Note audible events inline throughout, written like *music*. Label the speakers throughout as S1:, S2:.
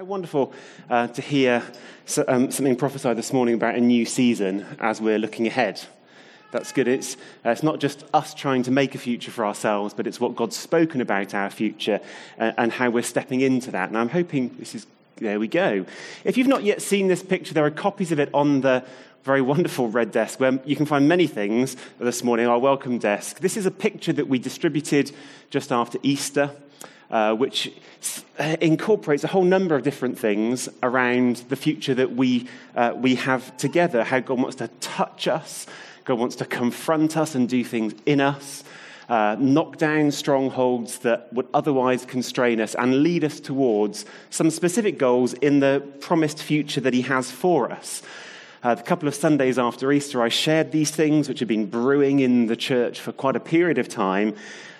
S1: How wonderful uh, to hear so, um, something prophesied this morning about a new season as we're looking ahead. That's good. It's, uh, it's not just us trying to make a future for ourselves, but it's what God's spoken about our future uh, and how we're stepping into that. And I'm hoping this is, there we go. If you've not yet seen this picture, there are copies of it on the very wonderful red desk where you can find many things this morning, our welcome desk. This is a picture that we distributed just after Easter uh, which incorporates a whole number of different things around the future that we, uh, we have together. How God wants to touch us, God wants to confront us and do things in us. Uh, knock down strongholds that would otherwise constrain us and lead us towards some specific goals in the promised future that He has for us. Uh, a couple of Sundays after Easter, I shared these things which have been brewing in the church for quite a period of time.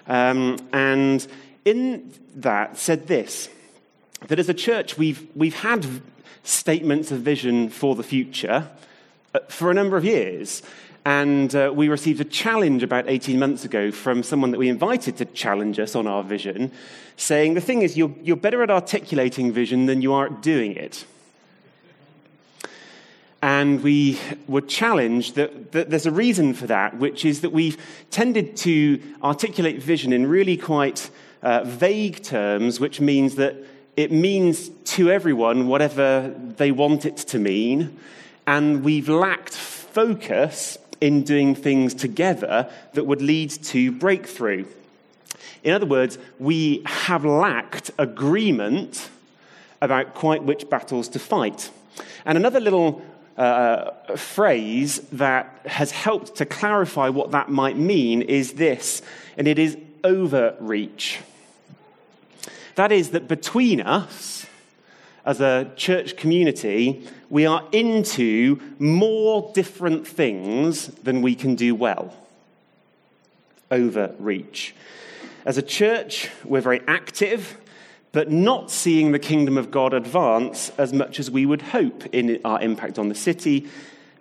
S1: Um, and in that said this that as a church, we've, we've had statements of vision for the future uh, for a number of years. And uh, we received a challenge about 18 months ago from someone that we invited to challenge us on our vision, saying, The thing is, you're, you're better at articulating vision than you are at doing it. And we were challenged that, that, there's a reason for that, which is that we've tended to articulate vision in really quite uh, vague terms, which means that it means to everyone whatever they want it to mean. And we've lacked focus in doing things together that would lead to breakthrough. In other words, we have lacked agreement about quite which battles to fight. And another little uh, phrase that has helped to clarify what that might mean is this, and it is overreach. That is, that between us, as a church community, we are into more different things than we can do well. Overreach. As a church, we're very active, but not seeing the kingdom of God advance as much as we would hope in our impact on the city,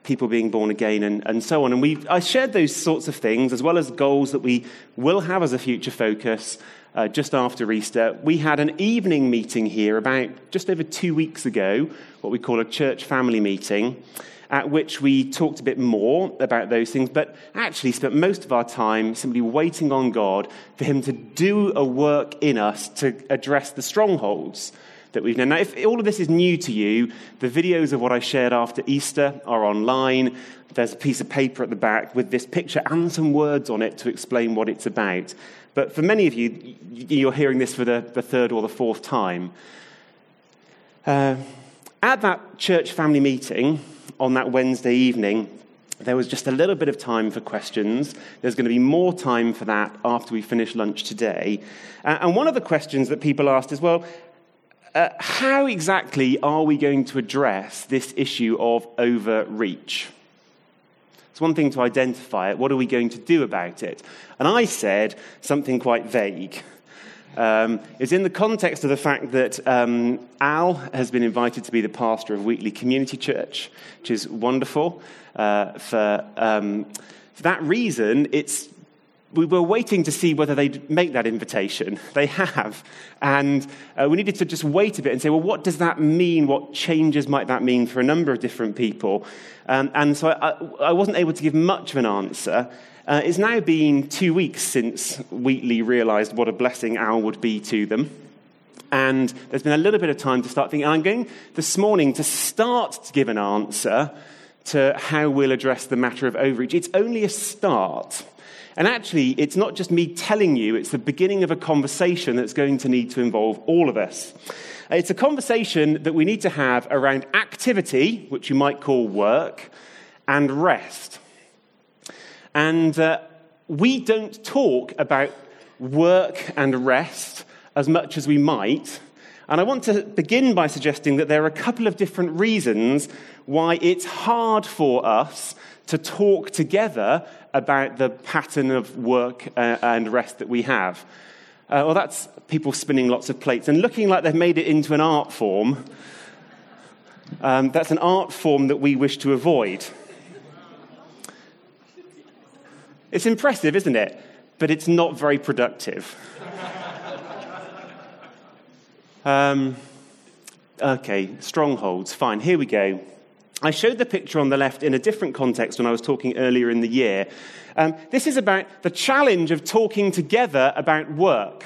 S1: people being born again, and, and so on. And we I shared those sorts of things, as well as goals that we will have as a future focus uh, just after Easter, we had an evening meeting here about just over two weeks ago, what we call a church family meeting, at which we talked a bit more about those things, but actually spent most of our time simply waiting on God for Him to do a work in us to address the strongholds that we've known. Now, if all of this is new to you, the videos of what I shared after Easter are online. There's a piece of paper at the back with this picture and some words on it to explain what it's about. But for many of you, you're hearing this for the, the third or the fourth time. Uh, at that church family meeting on that Wednesday evening, there was just a little bit of time for questions. There's going to be more time for that after we finish lunch today. Uh, and one of the questions that people asked is well, uh, how exactly are we going to address this issue of overreach? It's one thing to identify it. What are we going to do about it? And I said something quite vague. Um, it's in the context of the fact that um, Al has been invited to be the pastor of Wheatley Community Church, which is wonderful. Uh, for, um, for that reason, it's we were waiting to see whether they'd make that invitation. *laughs* They have. And uh, we needed to just wait a bit and say, well, what does that mean? What changes might that mean for a number of different people? Um, and so I, I, wasn't able to give much of an answer. Uh, it's now been two weeks since Wheatley realized what a blessing Al would be to them. And there's been a little bit of time to start thinking. I'm going this morning to start to give an answer to how we'll address the matter of overreach. It's only a start. And actually, it's not just me telling you, it's the beginning of a conversation that's going to need to involve all of us. It's a conversation that we need to have around activity, which you might call work, and rest. And uh, we don't talk about work and rest as much as we might. And I want to begin by suggesting that there are a couple of different reasons why it's hard for us to talk together about the pattern of work uh, and rest that we have. Uh, well, that's people spinning lots of plates and looking like they've made it into an art form. Um, that's an art form that we wish to avoid. It's impressive, isn't it? But it's not very productive. Um, Okay, strongholds. Fine, here we go. I showed the picture on the left in a different context when I was talking earlier in the year. Um, this is about the challenge of talking together about work.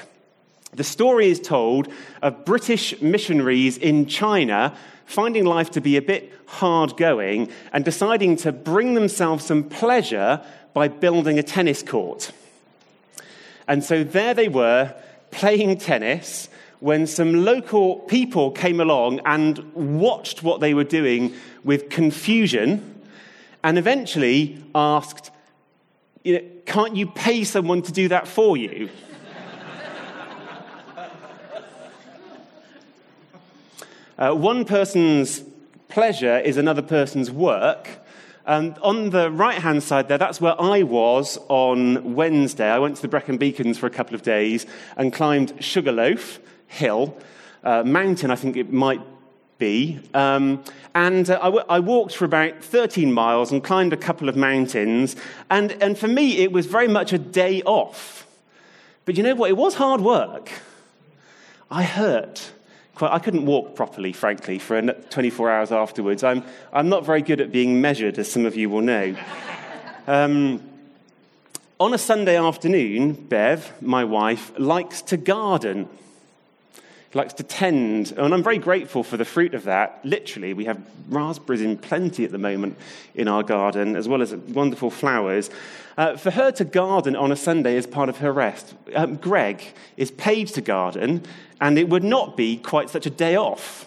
S1: The story is told of British missionaries in China finding life to be a bit hard going and deciding to bring themselves some pleasure by building a tennis court. And so there they were playing tennis when some local people came along and watched what they were doing with confusion and eventually asked, you know, Can't you pay someone to do that for you? *laughs* Uh, one person's pleasure is another person's work. And on the right hand side there, that's where I was on Wednesday. I went to the Brecon Beacons for a couple of days and climbed Sugarloaf Hill, uh, mountain, I think it might be. Um, and uh, I, w- I walked for about 13 miles and climbed a couple of mountains. And, and for me, it was very much a day off. But you know what? It was hard work. I hurt quite, I couldn't walk properly, frankly, for 24 hours afterwards. I'm, I'm not very good at being measured, as some of you will know. Um, on a Sunday afternoon, Bev, my wife, likes to garden. Likes to tend, and I'm very grateful for the fruit of that. Literally, we have raspberries in plenty at the moment in our garden, as well as wonderful flowers. Uh, for her to garden on a Sunday is part of her rest. Um, Greg is paid to garden, and it would not be quite such a day off,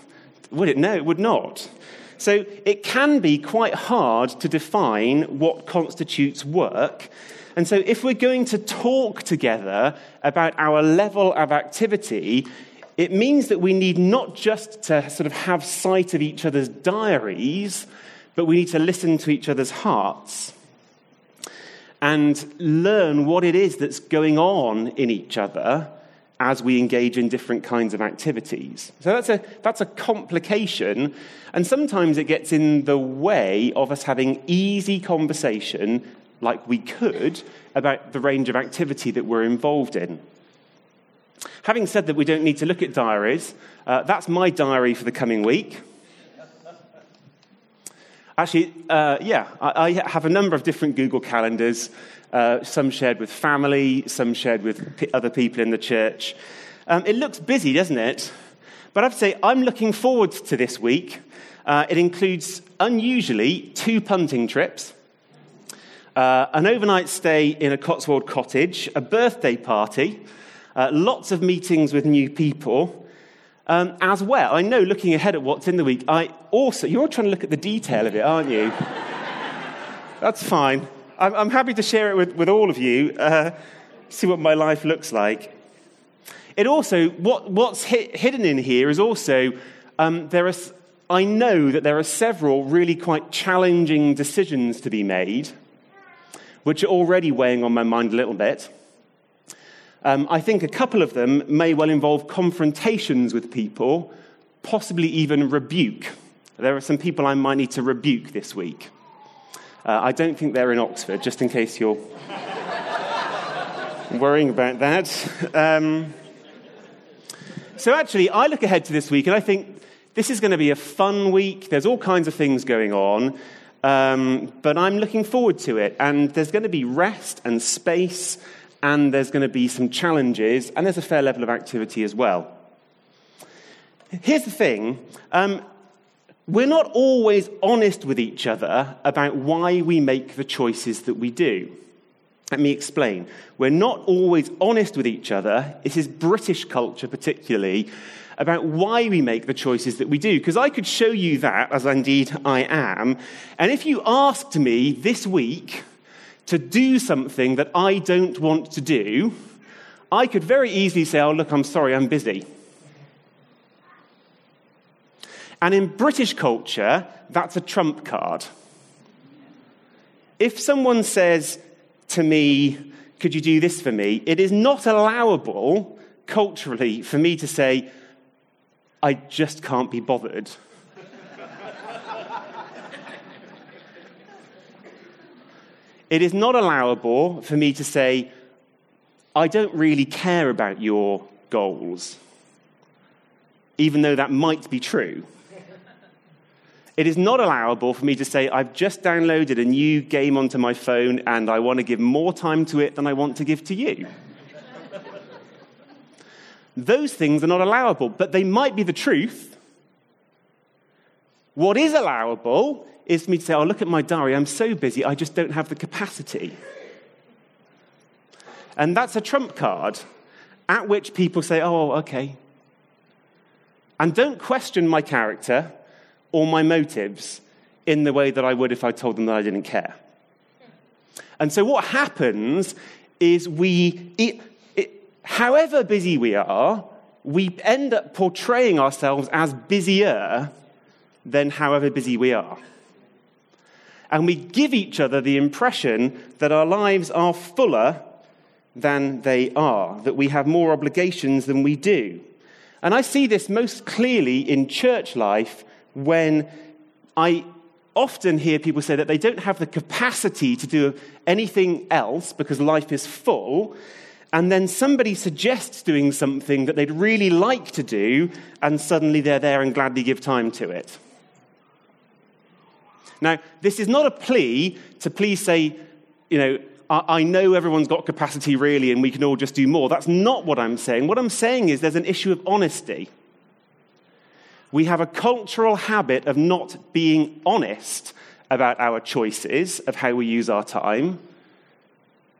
S1: would it? No, it would not. So it can be quite hard to define what constitutes work. And so if we're going to talk together about our level of activity, it means that we need not just to sort of have sight of each other's diaries, but we need to listen to each other's hearts and learn what it is that's going on in each other as we engage in different kinds of activities. So that's a, that's a complication, and sometimes it gets in the way of us having easy conversation, like we could, about the range of activity that we're involved in. Having said that, we don't need to look at diaries. Uh, that's my diary for the coming week. Actually, uh, yeah, I, I, have a number of different Google calendars, uh, some shared with family, some shared with p- other people in the church. Um, it looks busy, doesn't it? But I have to say, I'm looking forward to this week. Uh, it includes, unusually, two punting trips, uh, an overnight stay in a Cotswold cottage, a birthday party, uh, lots of meetings with new people, um, as well, I know looking ahead at what's in the week, I also, you're trying to look at the detail of it, aren't you? *laughs* That's fine. I'm, I'm, happy to share it with, with all of you, uh, see what my life looks like. It also, what, what's hidden in here is also, um, there are, I know that there are several really quite challenging decisions to be made, which are already weighing on my mind a little bit. Um, I think a couple of them may well involve confrontations with people, possibly even rebuke. There are some people I might need to rebuke this week. Uh, I don't think they're in Oxford, just in case you're *laughs* worrying about that. Um, so, actually, I look ahead to this week and I think this is going to be a fun week. There's all kinds of things going on, um, but I'm looking forward to it. And there's going to be rest and space and there's going to be some challenges, and there's a fair level of activity as well. Here's the thing um, we're not always honest with each other about why we make the choices that we do. Let me explain. We're not always honest with each other. It is British culture, particularly, about why we make the choices that we do. Because I could show you that, as indeed I am. And if you asked me this week, to do something that I don't want to do, I could very easily say, Oh, look, I'm sorry, I'm busy. And in British culture, that's a trump card. If someone says to me, Could you do this for me? it is not allowable culturally for me to say, I just can't be bothered. It is not allowable for me to say, I don't really care about your goals. even though that might be true. It is not allowable for me to say, I've just downloaded a new game onto my phone and I want to give more time to it than I want to give to you. Those things are not allowable, but they might be the truth. What is allowable is for me to say, Oh, look at my diary, I'm so busy, I just don't have the capacity. And that's a trump card at which people say, Oh, okay. And don't question my character or my motives in the way that I would if I told them that I didn't care. And so what happens is we, it, it, however busy we are, we end up portraying ourselves as busier than however busy we are. And we give each other the impression that our lives are fuller than they are, that we have more obligations than we do. And I see this most clearly in church life when I often hear people say that they don't have the capacity to do anything else because life is full. And then somebody suggests doing something that they'd really like to do, and suddenly they're there and gladly give time to it. Now, this is not a plea to please say, you know, I know everyone's got capacity really and we can all just do more. That's not what I'm saying. What I'm saying is there's an issue of honesty. We have a cultural habit of not being honest about our choices of how we use our time,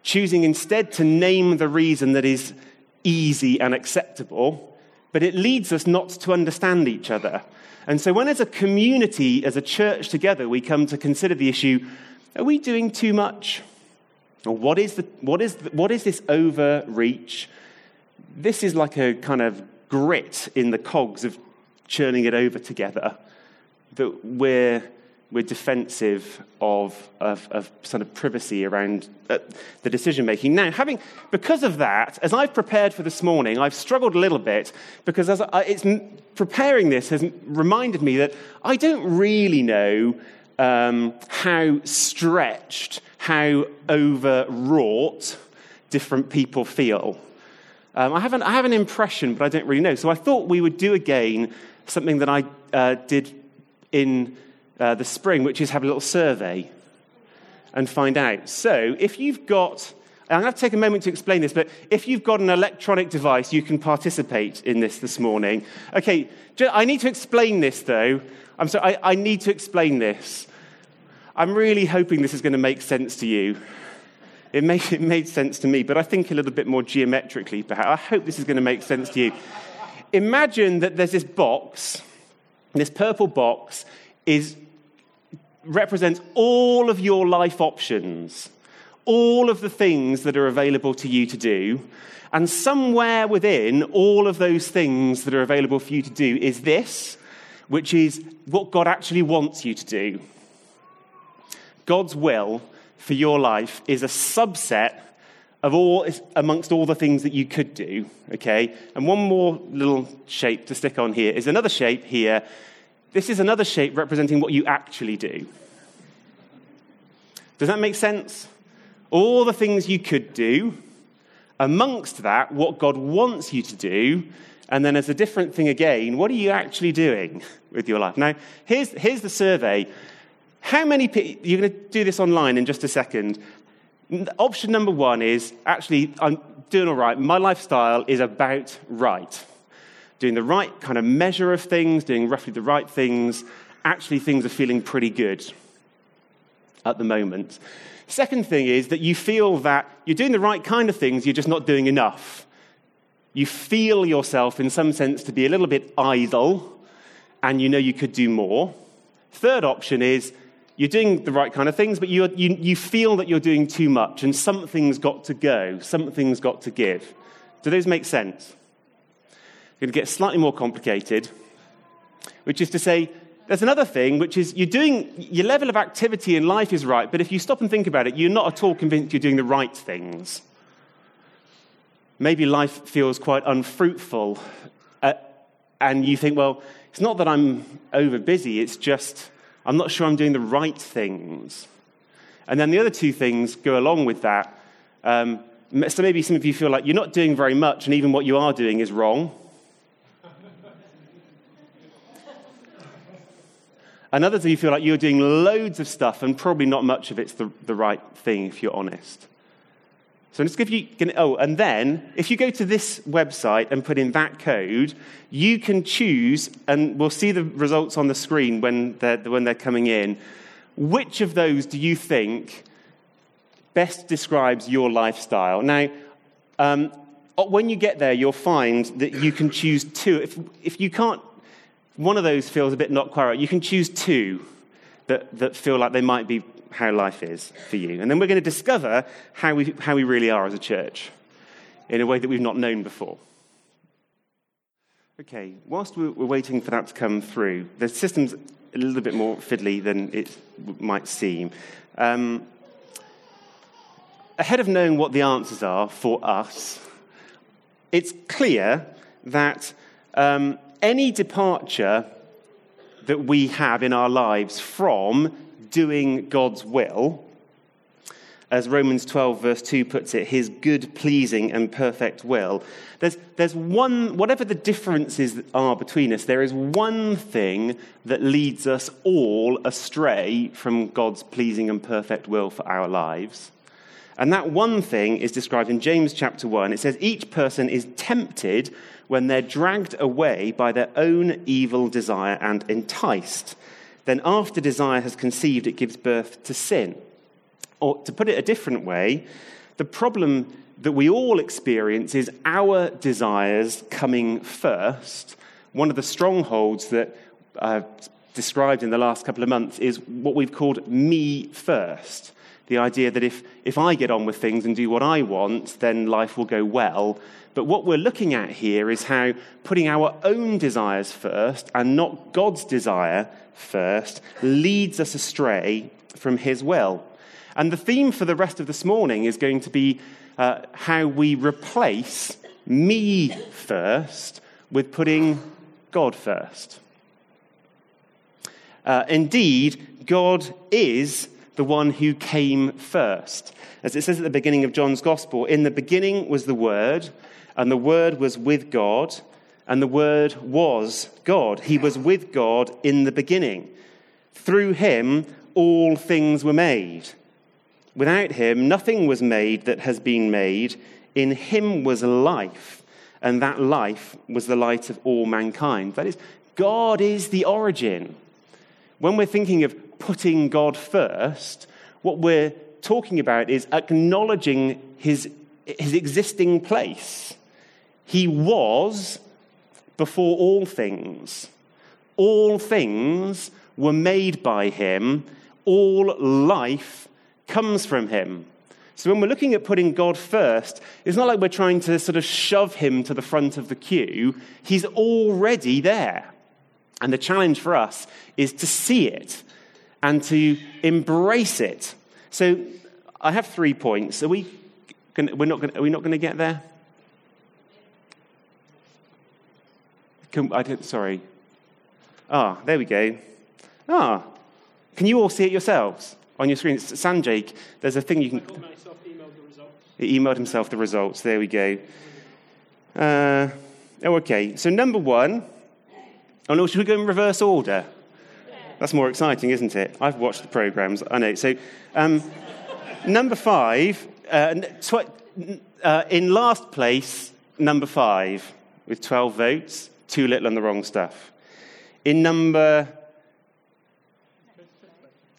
S1: choosing instead to name the reason that is easy and acceptable, but it leads us not to understand each other. And so, when as a community, as a church together, we come to consider the issue are we doing too much? Or what is, the, what is, the, what is this overreach? This is like a kind of grit in the cogs of churning it over together that we're, we're defensive of, of, of sort of privacy around uh, the decision making. Now, having, because of that, as I've prepared for this morning, I've struggled a little bit because as I, it's, preparing this has reminded me that I don't really know um, how stretched how overwrought different people feel. Um, I, have an, I have an impression, but I don't really know. So I thought we would do again something that I uh, did in uh, the spring, which is have a little survey and find out. So if you've got, I'm going to take a moment to explain this, but if you've got an electronic device, you can participate in this this morning. Okay, I need to explain this though. I'm sorry, I, I need to explain this. I'm really hoping this is going to make sense to you. It made, it made sense to me, but I think a little bit more geometrically, perhaps. I hope this is going to make sense to you. Imagine that there's this box, this purple box is, represents all of your life options, all of the things that are available to you to do. And somewhere within all of those things that are available for you to do is this, which is what God actually wants you to do. God's will for your life is a subset of all amongst all the things that you could do okay and one more little shape to stick on here is another shape here this is another shape representing what you actually do does that make sense all the things you could do amongst that what god wants you to do and then as a different thing again what are you actually doing with your life now here's, here's the survey how many people, you're going to do this online in just a second. Option number one is actually, I'm doing all right. My lifestyle is about right. Doing the right kind of measure of things, doing roughly the right things. Actually, things are feeling pretty good at the moment. Second thing is that you feel that you're doing the right kind of things, you're just not doing enough. You feel yourself, in some sense, to be a little bit idle, and you know you could do more. Third option is you're doing the right kind of things, but you, you, you feel that you're doing too much and something's got to go, something's got to give. Do those make sense? Going to get slightly more complicated, which is to say, there's another thing, which is you're doing, your level of activity in life is right, but if you stop and think about it, you're not at all convinced you're doing the right things. Maybe life feels quite unfruitful, uh, and you think, well, it's not that I'm over busy, it's just I'm not sure I'm doing the right things. And then the other two things go along with that. Um, so maybe some of you feel like you're not doing very much, and even what you are doing is wrong. And others of you feel like you're doing loads of stuff and probably not much of it's the, the right thing if you're honest. So I'm just give you, oh, and then if you go to this website and put in that code, you can choose, and we'll see the results on the screen when they're, when they're coming in. Which of those do you think best describes your lifestyle? Now, um, when you get there, you'll find that you can choose two. If, if you can't, one of those feels a bit not quite right, you can choose two that, that feel like they might be how life is for you. And then we're going to discover how we, how we really are as a church in a way that we've not known before. Okay, whilst we're waiting for that to come through, the system's a little bit more fiddly than it might seem. Um, ahead of knowing what the answers are for us, it's clear that um, any departure that we have in our lives from doing God's will, as Romans 12, verse 2 puts it, his good, pleasing, and perfect will. There's, there's one, whatever the differences are between us, there is one thing that leads us all astray from God's pleasing and perfect will for our lives. And that one thing is described in James chapter 1. It says, Each person is tempted when they're dragged away by their own evil desire and enticed. Then, after desire has conceived, it gives birth to sin. Or to put it a different way, the problem that we all experience is our desires coming first. One of the strongholds that I've described in the last couple of months is what we've called me first. The idea that if, if I get on with things and do what I want, then life will go well. But what we're looking at here is how putting our own desires first and not God's desire first leads us astray from His will. And the theme for the rest of this morning is going to be uh, how we replace me first with putting God first. Uh, indeed, God is the one who came first. As it says at the beginning of John's Gospel, in the beginning was the Word, and the Word was with God, and the Word was God. He was with God in the beginning. Through him, all things were made. Without him, nothing was made that has been made. In him was life, and that life was the light of all mankind. That is, God is the origin. When we're thinking of putting God first, what we're talking about is acknowledging his, his existing place. He was before all things. All things were made by him. All life comes from him. So when we're looking at putting God first, it's not like we're trying to sort of shove him to the front of the queue. He's already there. And the challenge for us is to see it and to embrace it. So I have three points. Are we, gonna, we're not gonna, are we not going to get there? Can, I didn't, sorry. Ah, there we go. Ah, can you all see it yourselves on your screen? Sanjay, there's a thing you can. He emailed himself the results. There we go. Uh, oh, okay. So number one. Oh no, should we go in reverse order? That's more exciting, isn't it? I've watched the programs. I know. So, um, number five, uh, tw- uh, in last place, number five, with 12 votes, too little on the wrong stuff. In number,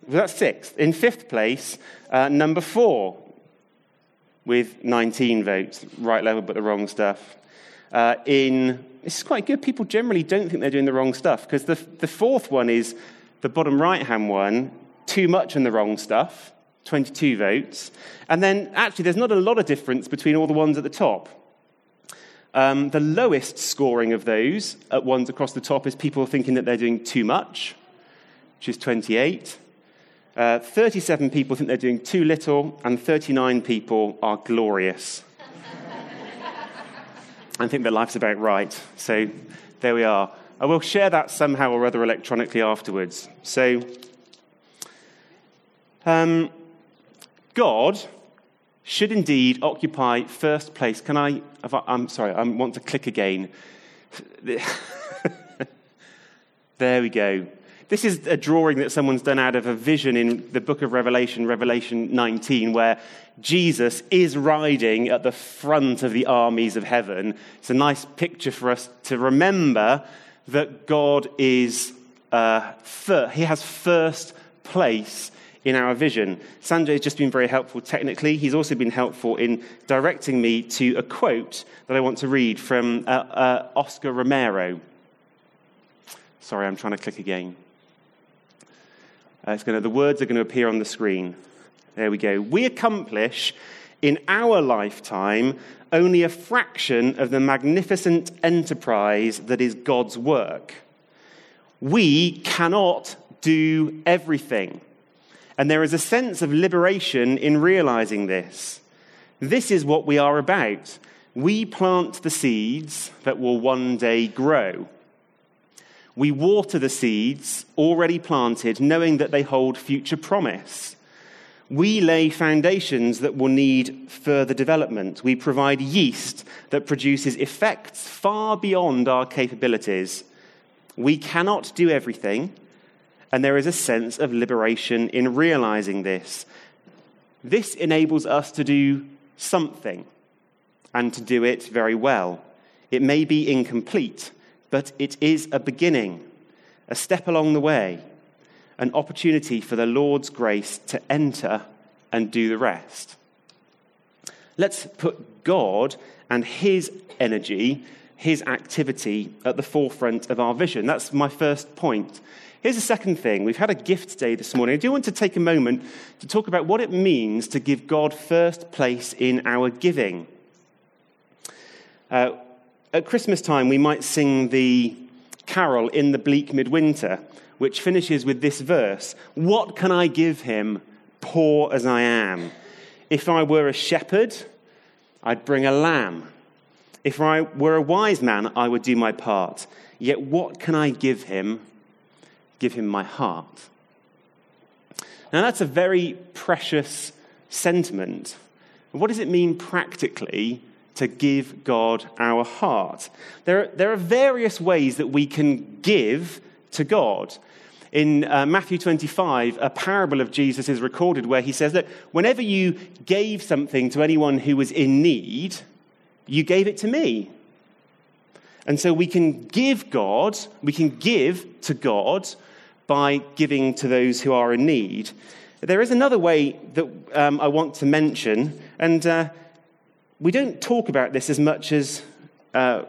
S1: that's sixth. In fifth place, uh, number four, with 19 votes, right level but the wrong stuff. Uh, in this is quite good. People generally don't think they're doing the wrong stuff because the, the fourth one is the bottom right hand one, too much in the wrong stuff, 22 votes. And then actually, there's not a lot of difference between all the ones at the top. Um, the lowest scoring of those at ones across the top is people thinking that they're doing too much, which is 28. Uh, 37 people think they're doing too little, and 39 people are glorious. *laughs* I think their life's about right. So there we are. I will share that somehow or other electronically afterwards. So, um, God should indeed occupy first place. Can I? I'm sorry, I want to click again. *laughs* there we go. this is a drawing that someone's done out of a vision in the book of Revelation, Revelation 19, where Jesus is riding at the front of the armies of heaven. It's a nice picture for us to remember that God is, uh, fir- he has first place in our vision. Sanjay has just been very helpful technically. He's also been helpful in directing me to a quote that I want to read from uh, uh, Oscar Romero. Sorry, I'm trying to click again. Uh, it's gonna, the words are going to appear on the screen. There we go. We accomplish in our lifetime only a fraction of the magnificent enterprise that is God's work. We cannot do everything. And there is a sense of liberation in realizing this. This is what we are about. We plant the seeds that will one day grow. We water the seeds already planted, knowing that they hold future promise. We lay foundations that will need further development. We provide yeast that produces effects far beyond our capabilities. We cannot do everything, and there is a sense of liberation in realizing this. This enables us to do something and to do it very well. It may be incomplete, but it is a beginning, a step along the way, an opportunity for the Lord's grace to enter and do the rest. Let's put God and His energy, His activity at the forefront of our vision. That's my first point. Here's the second thing. We've had a gift day this morning. I do want to take a moment to talk about what it means to give God first place in our giving. Uh, at Christmas time, we might sing the carol in the bleak midwinter, which finishes with this verse What can I give him, poor as I am? If I were a shepherd, I'd bring a lamb. If I were a wise man, I would do my part. Yet what can I give him? give him my heart. Now, that's a very precious sentiment. What does it mean practically to give God our heart? There are, there are various ways that we can give to God. In uh, Matthew 25, a parable of Jesus is recorded where he says that whenever you gave something to anyone who was in need, you gave it to me. And so we can give God, we can give to God by giving to those who are in need. There is another way that um, I want to mention, and uh, we don't talk about this as much as uh,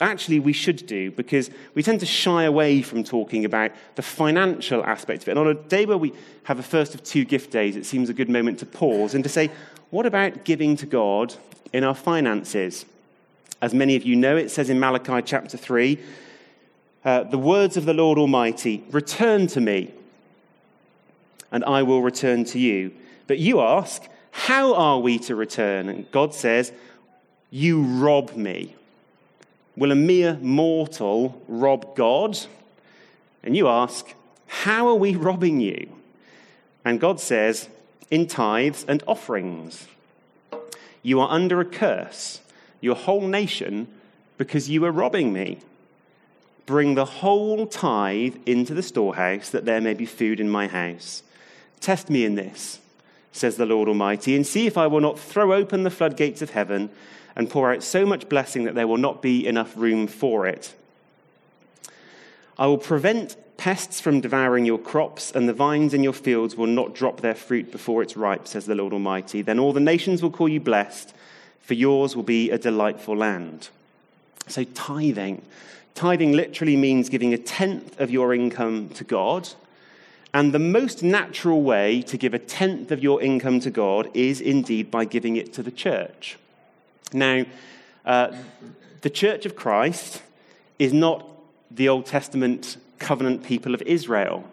S1: actually we should do, because we tend to shy away from talking about the financial aspect of it. And on a day where we have a first of two gift days, it seems a good moment to pause and to say, what about giving to God in our finances? As many of you know, it says in Malachi chapter 3 uh, the words of the Lord Almighty Return to me, and I will return to you. But you ask, How are we to return? And God says, You rob me. Will a mere mortal rob God? And you ask, How are we robbing you? And God says, In tithes and offerings. You are under a curse, your whole nation, because you are robbing me. Bring the whole tithe into the storehouse, that there may be food in my house. Test me in this, says the Lord Almighty, and see if I will not throw open the floodgates of heaven and pour out so much blessing that there will not be enough room for it. I will prevent pests from devouring your crops, and the vines in your fields will not drop their fruit before it's ripe, says the Lord Almighty. Then all the nations will call you blessed, for yours will be a delightful land. So, tithing Tithing literally means giving a tenth of your income to God. And the most natural way to give a tenth of your income to God is indeed by giving it to the church. Now, uh, the church of Christ is not the Old Testament covenant people of Israel.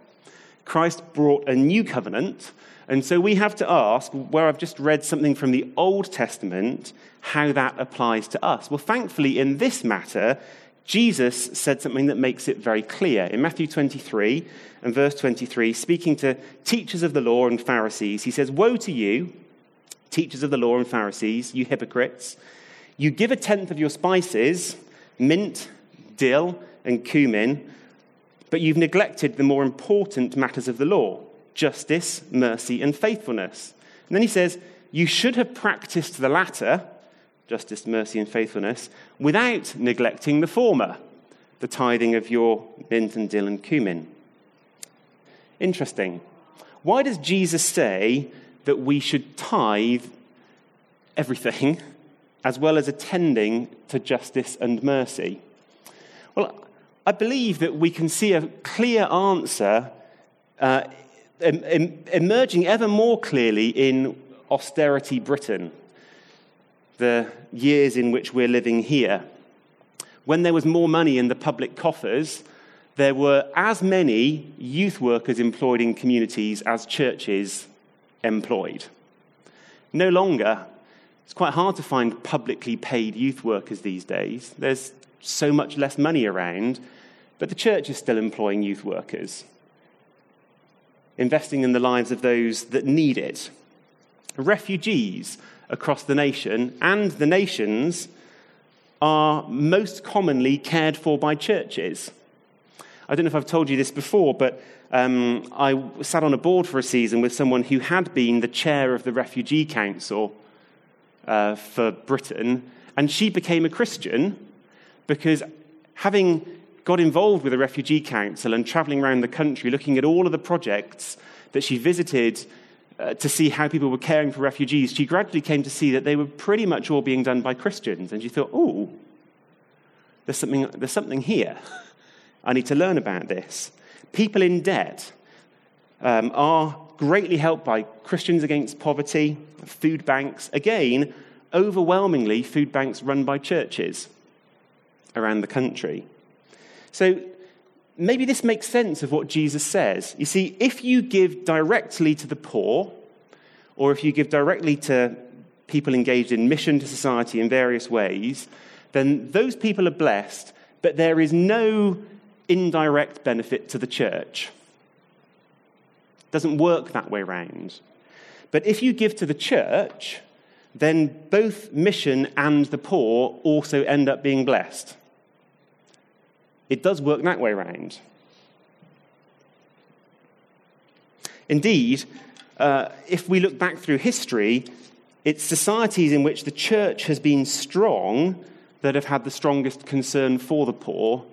S1: Christ brought a new covenant, and so we have to ask, where I've just read something from the Old Testament, how that applies to us. Well, thankfully, in this matter, Jesus said something that makes it very clear. In Matthew 23 and verse 23, speaking to teachers of the law and Pharisees, he says, Woe to you, teachers of the law and Pharisees, you hypocrites! You give a tenth of your spices, mint, dill, and cumin, but you've neglected the more important matters of the law justice, mercy, and faithfulness. And then he says, You should have practiced the latter, justice, mercy, and faithfulness, without neglecting the former, the tithing of your mint and dill and cumin. Interesting. Why does Jesus say that we should tithe everything as well as attending to justice and mercy? Well, I believe that we can see a clear answer uh, em- emerging ever more clearly in austerity Britain, the years in which we're living here. When there was more money in the public coffers, there were as many youth workers employed in communities as churches employed. No longer, it's quite hard to find publicly paid youth workers these days. There's so much less money around, but the church is still employing youth workers, investing in the lives of those that need it. Refugees across the nation and the nations are most commonly cared for by churches. I don't know if I've told you this before, but um, I sat on a board for a season with someone who had been the chair of the Refugee Council uh, for Britain, and she became a Christian because having got involved with the Refugee Council and traveling around the country looking at all of the projects that she visited uh, to see how people were caring for refugees, she gradually came to see that they were pretty much all being done by Christians. And she thought, oh, there's something, there's something here. *laughs* I need to learn about this. People in debt um, are greatly helped by Christians Against Poverty, food banks. Again, overwhelmingly, food banks run by churches around the country. So maybe this makes sense of what Jesus says. You see, if you give directly to the poor, or if you give directly to people engaged in mission to society in various ways, then those people are blessed, but there is no indirect benefit to the church. It doesn't work that way round. But if you give to the church, then both mission and the poor also end up being blessed. It does work that way round. Indeed, uh, if we look back through history, it's societies in which the church has been strong that have had the strongest concern for the poor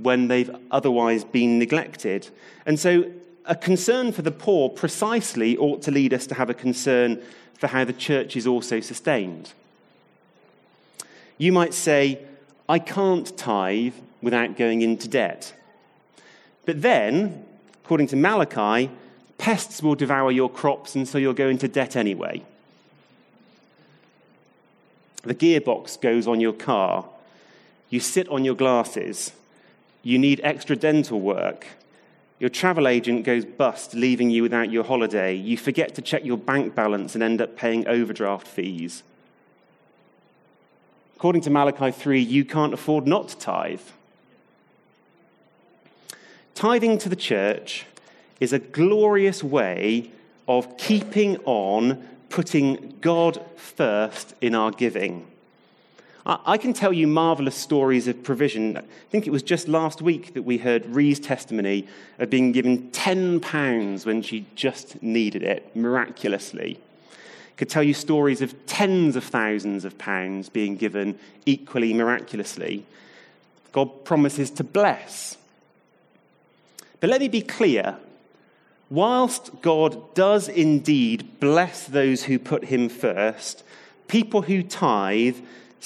S1: when they've otherwise been neglected. And so, a concern for the poor precisely ought to lead us to have a concern for how the church is also sustained. You might say, I can't tithe without going into debt. But then, according to Malachi, pests will devour your crops, and so you'll go into debt anyway. The gearbox goes on your car. You sit on your glasses. You need extra dental work. Your travel agent goes bust, leaving you without your holiday. You forget to check your bank balance and end up paying overdraft fees. According to Malachi 3, you can't afford not to tithe. Tithing to the church is a glorious way of keeping on putting God first in our giving. I can tell you marvelous stories of provision. I think it was just last week that we heard Ree's testimony of being given £10 when she just needed it, miraculously. Could tell you stories of tens of thousands of pounds being given equally miraculously. God promises to bless. But let me be clear whilst God does indeed bless those who put him first, people who tithe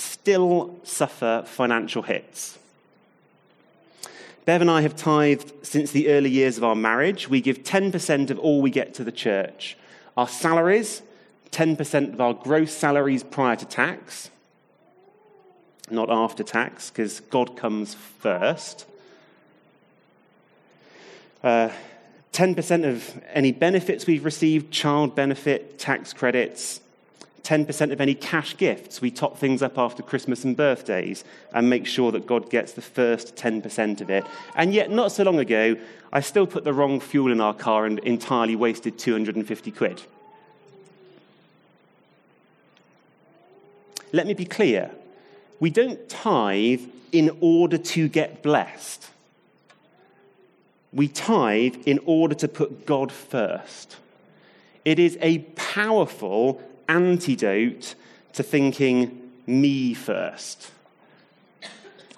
S1: still suffer financial hits. Bev and I have tithed since the early years of our marriage. We give 10% of all we get to the church. Our salaries, 10% of our gross salaries prior to tax, not after tax, because God comes first. Uh, 10% of any benefits we've received, child benefit, tax credits, 10% of any cash gifts. We top things up after Christmas and birthdays and make sure that God gets the first 10% of it. And yet, not so long ago, I still put the wrong fuel in our car and entirely wasted 250 quid. Let me be clear we don't tithe in order to get blessed. We tithe in order to put God first. It is a powerful antidote to thinking me first.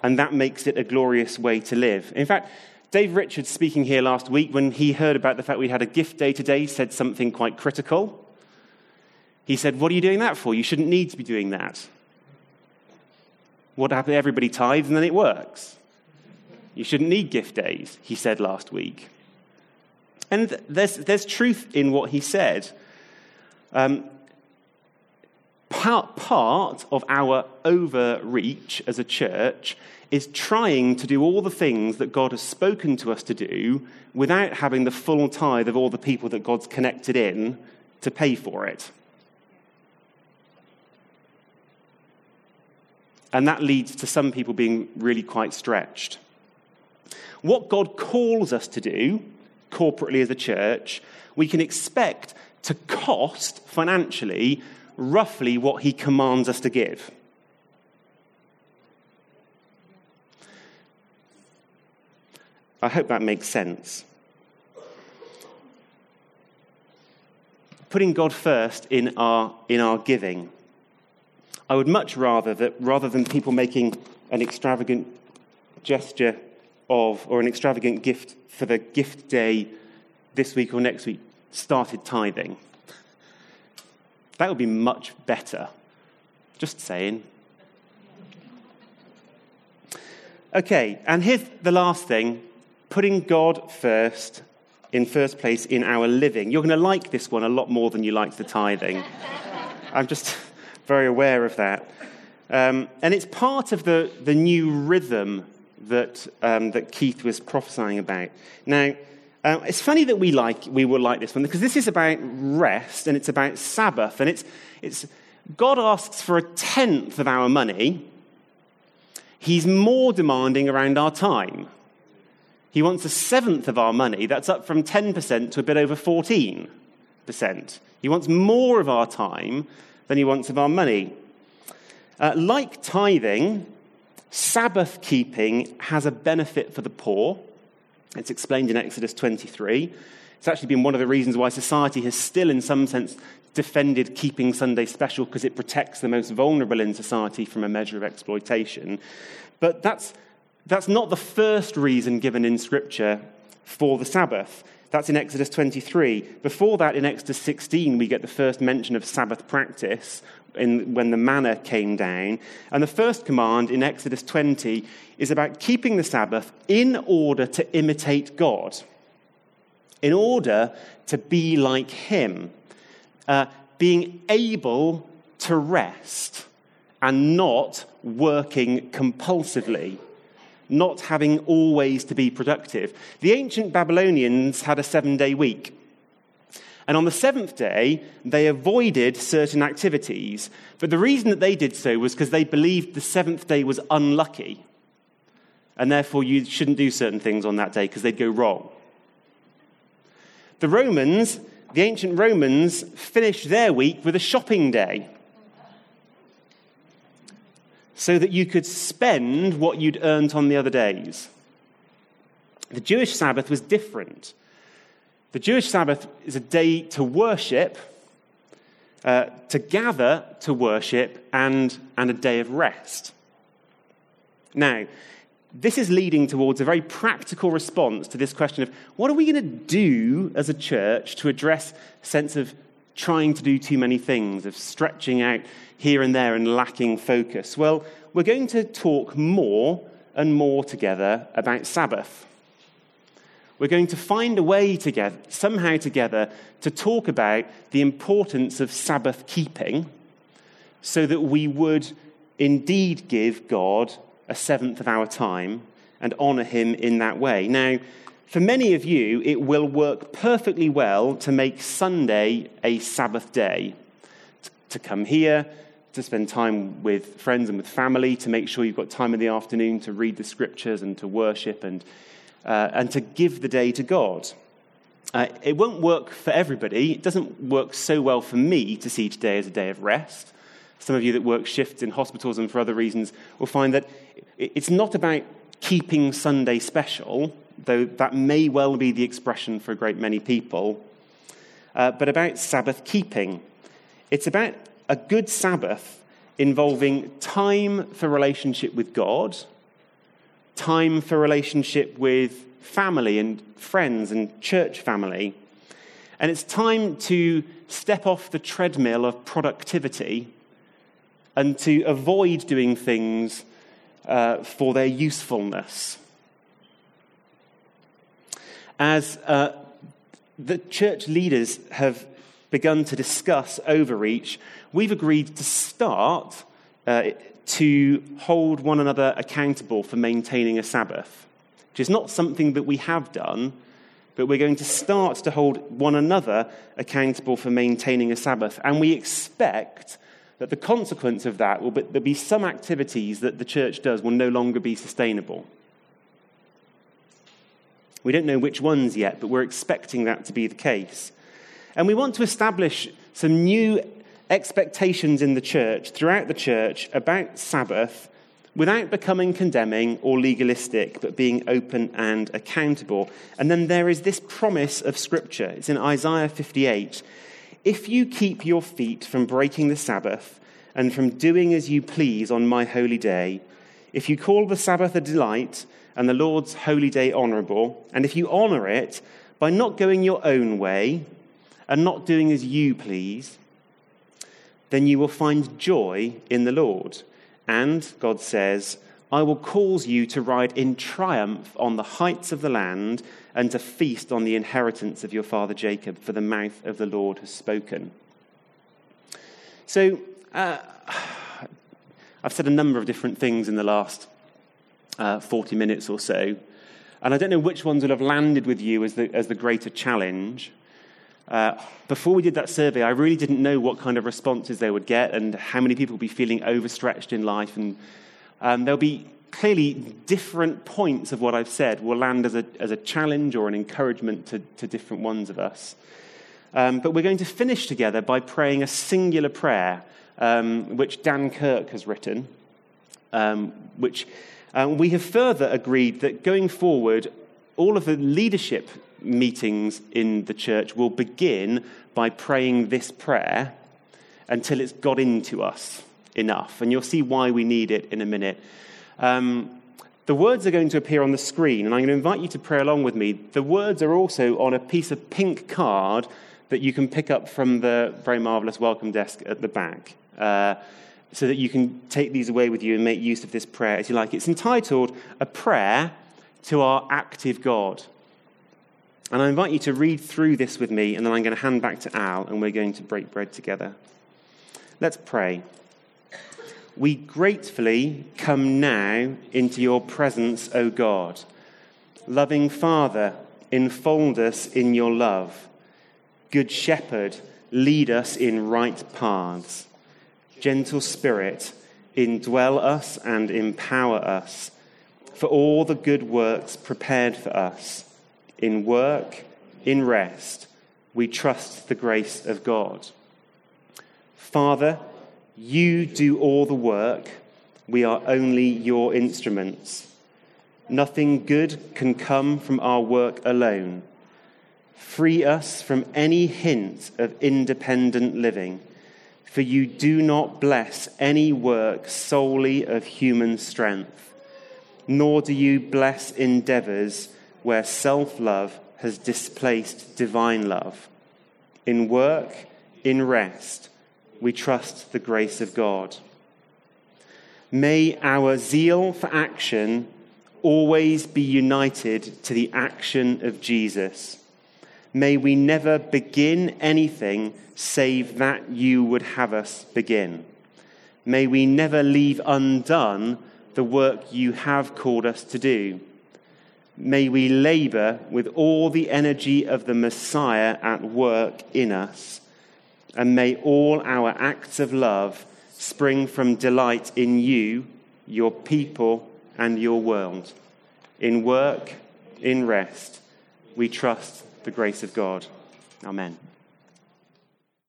S1: And that makes it a glorious way to live. In fact, Dave Richards, speaking here last week, when he heard about the fact we had a gift day today, said something quite critical. He said, What are you doing that for? You shouldn't need to be doing that. What happened? Everybody tithes and then it works. You shouldn't need gift days, he said last week. And there's, there's truth in what he said. Um, part, of our overreach as a church is trying to do all the things that God has spoken to us to do without having the full tithe of all the people that God's connected in to pay for it. And that leads to some people being really quite stretched. What God calls us to do corporately as a church, we can expect to cost financially roughly what He commands us to give. I hope that makes sense. Putting God first in our, in our giving. I would much rather that rather than people making an extravagant gesture of, or an extravagant gift for the gift day this week or next week, started tithing. That would be much better. Just saying. Okay, and here's the last thing putting God first in first place in our living. You're going to like this one a lot more than you liked the tithing. *laughs* I'm just very aware of that. Um, and it's part of the, the new rhythm that, um, that Keith was prophesying about. Now, uh, it's funny that we like we will like this one because this is about rest and it's about Sabbath and it's it's God asks for a tenth of our money. He's more demanding around our time. He wants a seventh of our money. That's up from 10% to a bit over 14%. He wants more of our time than he wants of our money. Uh, like tithing, Sabbath keeping has a benefit for the poor. It's explained in Exodus 23. It's actually been one of the reasons why society has still, in some sense, defended keeping Sunday special because it protects the most vulnerable in society from a measure of exploitation. But that's, that's not the first reason given in Scripture for the Sabbath. That's in Exodus 23. Before that, in Exodus 16, we get the first mention of Sabbath practice, in, when the manna came down. And the first command in Exodus 20 is about keeping the Sabbath in order to imitate God, in order to be like Him, uh, being able to rest and not working compulsively. Not having always to be productive. The ancient Babylonians had a seven day week. And on the seventh day, they avoided certain activities. But the reason that they did so was because they believed the seventh day was unlucky. And therefore, you shouldn't do certain things on that day because they'd go wrong. The Romans, the ancient Romans, finished their week with a shopping day so that you could spend what you'd earned on the other days. The Jewish Sabbath was different. The Jewish Sabbath is a day to worship, uh, to gather to worship, and, and a day of rest. Now, this is leading towards a very practical response to this question of what are we going to do as a church to address sense of trying to do too many things, of stretching out here and there and lacking focus? Well, we're going to talk more and more together about Sabbath. We're going to find a way together, somehow together, to talk about the importance of Sabbath keeping so that we would indeed give God a seventh of our time and honor him in that way. Now, for many of you, it will work perfectly well to make Sunday a Sabbath day, to come here, to spend time with friends and with family, to make sure you've got time in the afternoon to read the scriptures and to worship and uh, and to give the day to God. Uh, it won't work for everybody. It doesn't work so well for me to see today as a day of rest. Some of you that work shifts in hospitals and for other reasons will find that it's not about keeping Sunday special, though that may well be the expression for a great many people, uh, but about Sabbath keeping. It's about a good Sabbath involving time for relationship with God, time for relationship with family and friends and church family. And it's time to step off the treadmill of productivity and to avoid doing things uh, for their usefulness. As uh, the church leaders have begun to discuss overreach, we've agreed to start uh, to hold one another accountable for maintaining a Sabbath, which is not something that we have done, but we're going to start to hold one another accountable for maintaining a Sabbath. And we expect that the consequence of that will be there'll be some activities that the church does will no longer be sustainable. We don't know which ones yet, but we're expecting that to be the case. And we want to establish some new expectations in the church, throughout the church, about Sabbath without becoming condemning or legalistic, but being open and accountable. And then there is this promise of Scripture. It's in Isaiah 58. If you keep your feet from breaking the Sabbath and from doing as you please on my holy day, if you call the Sabbath a delight and the Lord's holy day honorable, and if you honor it by not going your own way and not doing as you please, then you will find joy in the Lord. And, God says, I will cause you to ride in triumph on the heights of the land and to feast on the inheritance of your father Jacob, for the mouth of the Lord has spoken. So, uh, I've said a number of different things in the last uh, 40 minutes or so. And I don't know which ones will have landed with you as the, as the greater challenge. Uh, before we did that survey, I really didn't know what kind of responses they would get and how many people would be feeling overstretched in life. And um, there'll be clearly different points of what I've said will land as a, as a challenge or an encouragement to, to different ones of us. Um, but we're going to finish together by praying a singular prayer, um, which Dan Kirk has written, um, which um, we have further agreed that going forward, all of the leadership meetings in the church will begin by praying this prayer until it's got into us enough. And you'll see why we need it in a minute. Um, the words are going to appear on the screen, and I'm going to invite you to pray along with me. The words are also on a piece of pink card that you can pick up from the very marvelous welcome desk at the back. Uh, so that you can take these away with you and make use of this prayer as you like. It's entitled A Prayer to Our Active God. And I invite you to read through this with me, and then I'm going to hand back to Al, and we're going to break bread together. Let's pray. We gratefully come now into your presence, O God. Loving Father, enfold us in your love. Good Shepherd, lead us in right paths gentle Spirit, indwell us and empower us for all the good works prepared for us. In work, in rest, we trust the grace of God. Father, you do all the work. We are only your instruments. Nothing good can come from our work alone. Free us from any hint of independent living for you do not bless any work solely of human strength, nor do you bless endeavors where self love has displaced divine love. In work, in rest, we trust the grace of God. May our zeal for action always be united to the action of Jesus May we never begin anything save that you would have us begin. May we never leave undone the work you have called us to do. May we labor with all the energy of the Messiah at work in us. And may all our acts of love spring from delight in you, your people, and your world. In work, in rest, we trust the grace of God. Amen.